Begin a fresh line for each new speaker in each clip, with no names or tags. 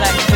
lần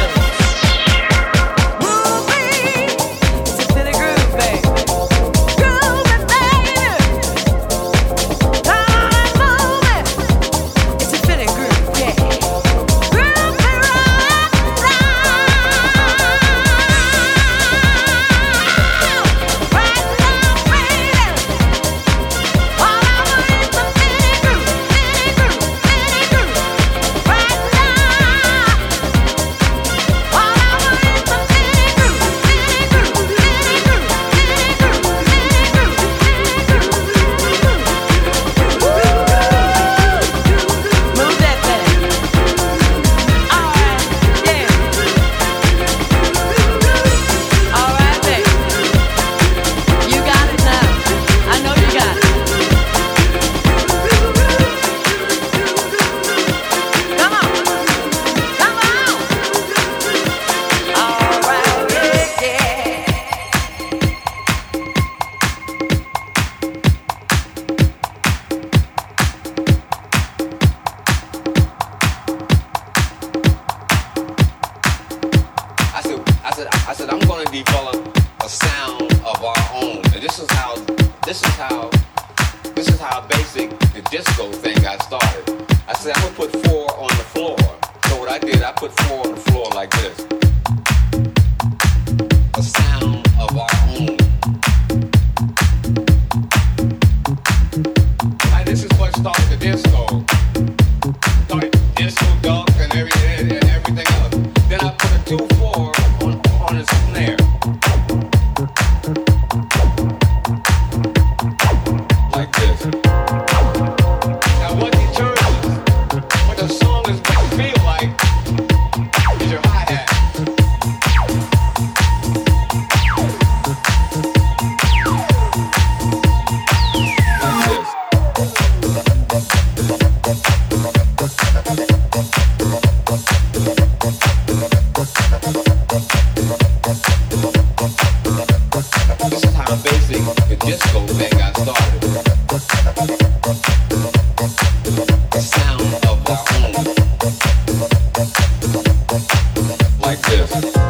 Like this.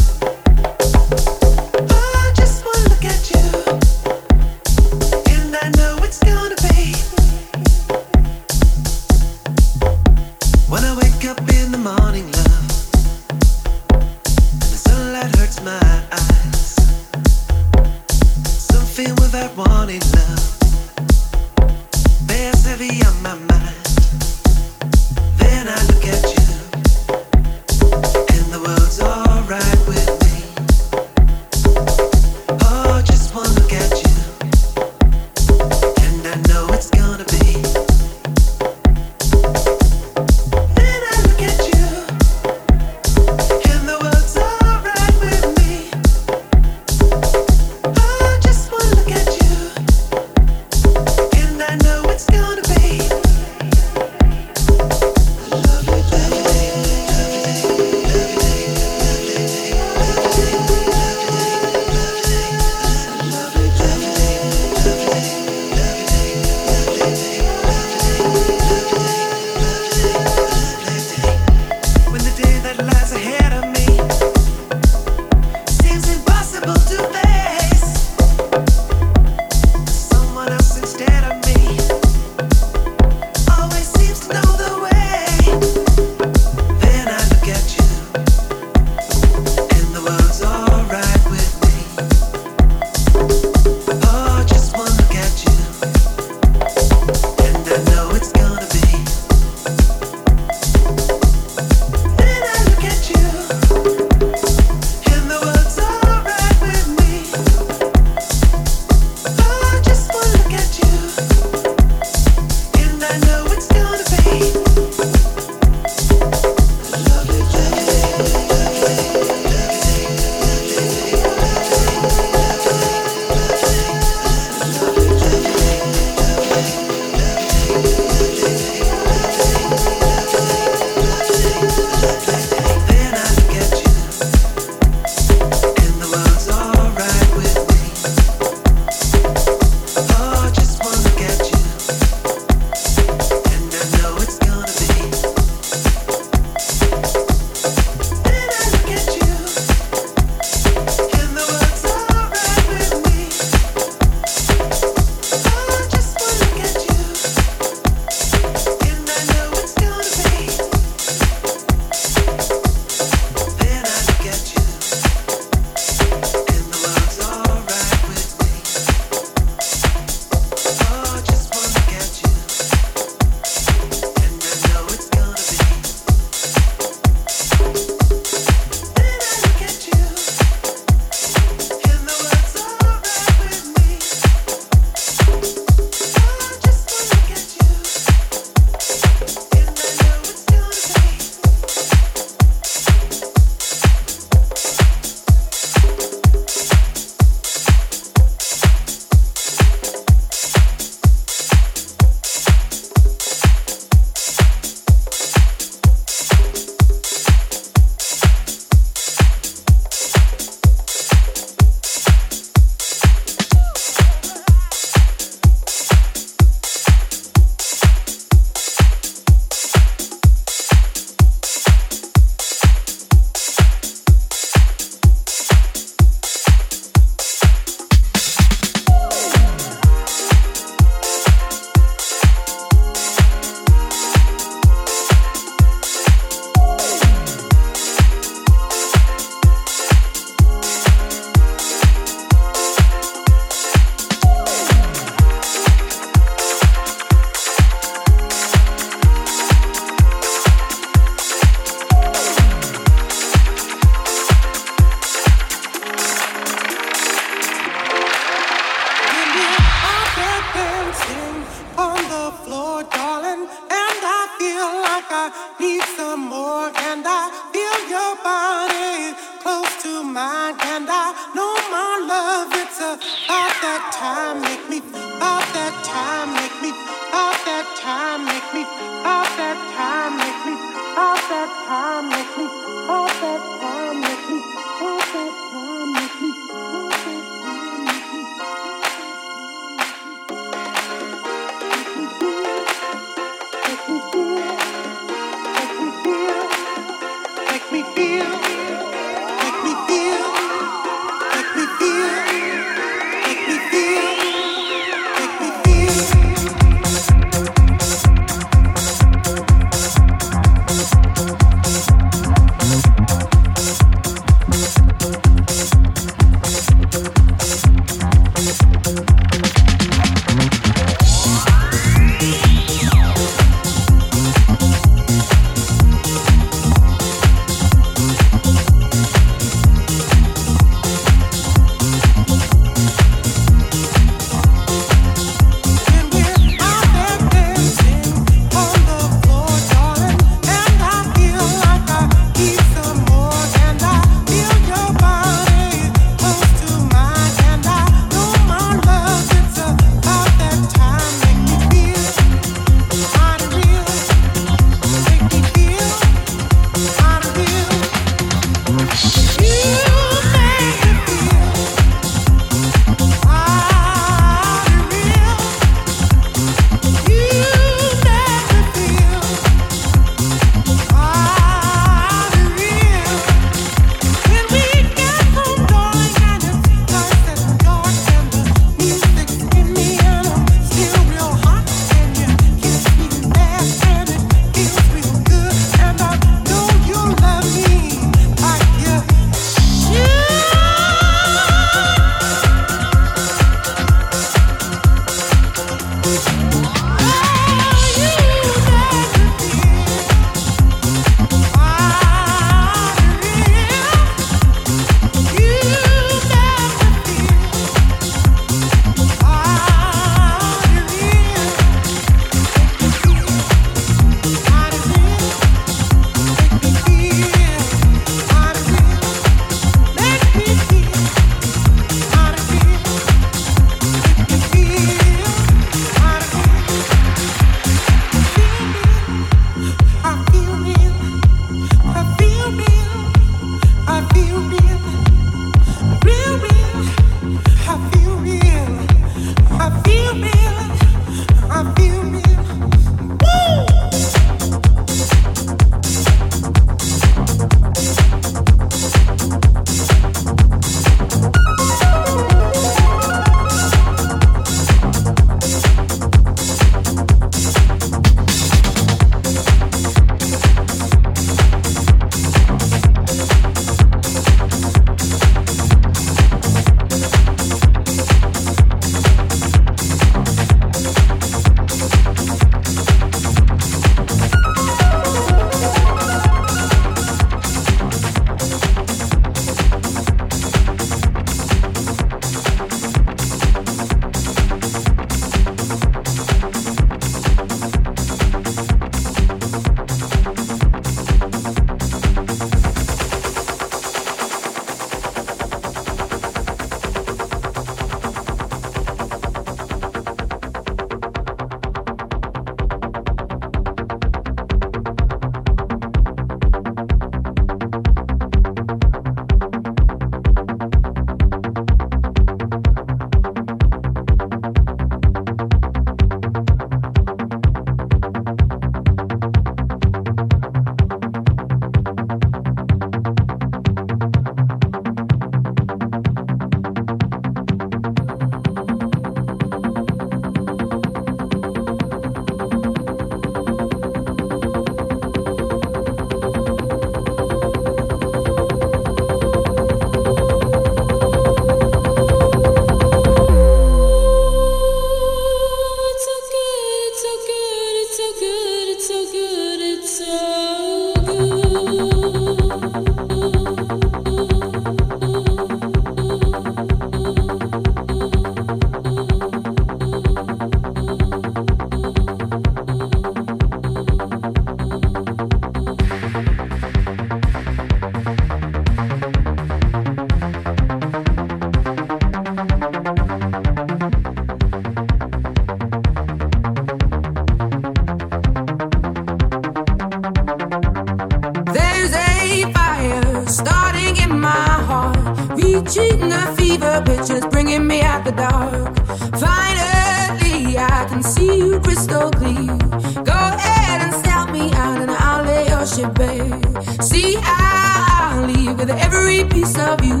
Reaching a fever pitch and it's bringing me out the dark. Finally, I can see you crystal clear. Go ahead and sell me out and I'll lay your shit bare. See, I'll leave with every piece of you.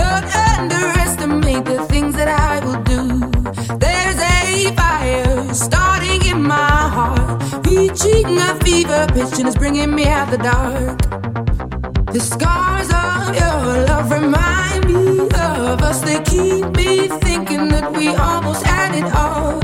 Don't underestimate the things that I will do. There's a fire starting in my heart, reaching a fever pitch and it's bringing me out the dark. The scars of your love remind us. They keep me thinking that we almost had it all.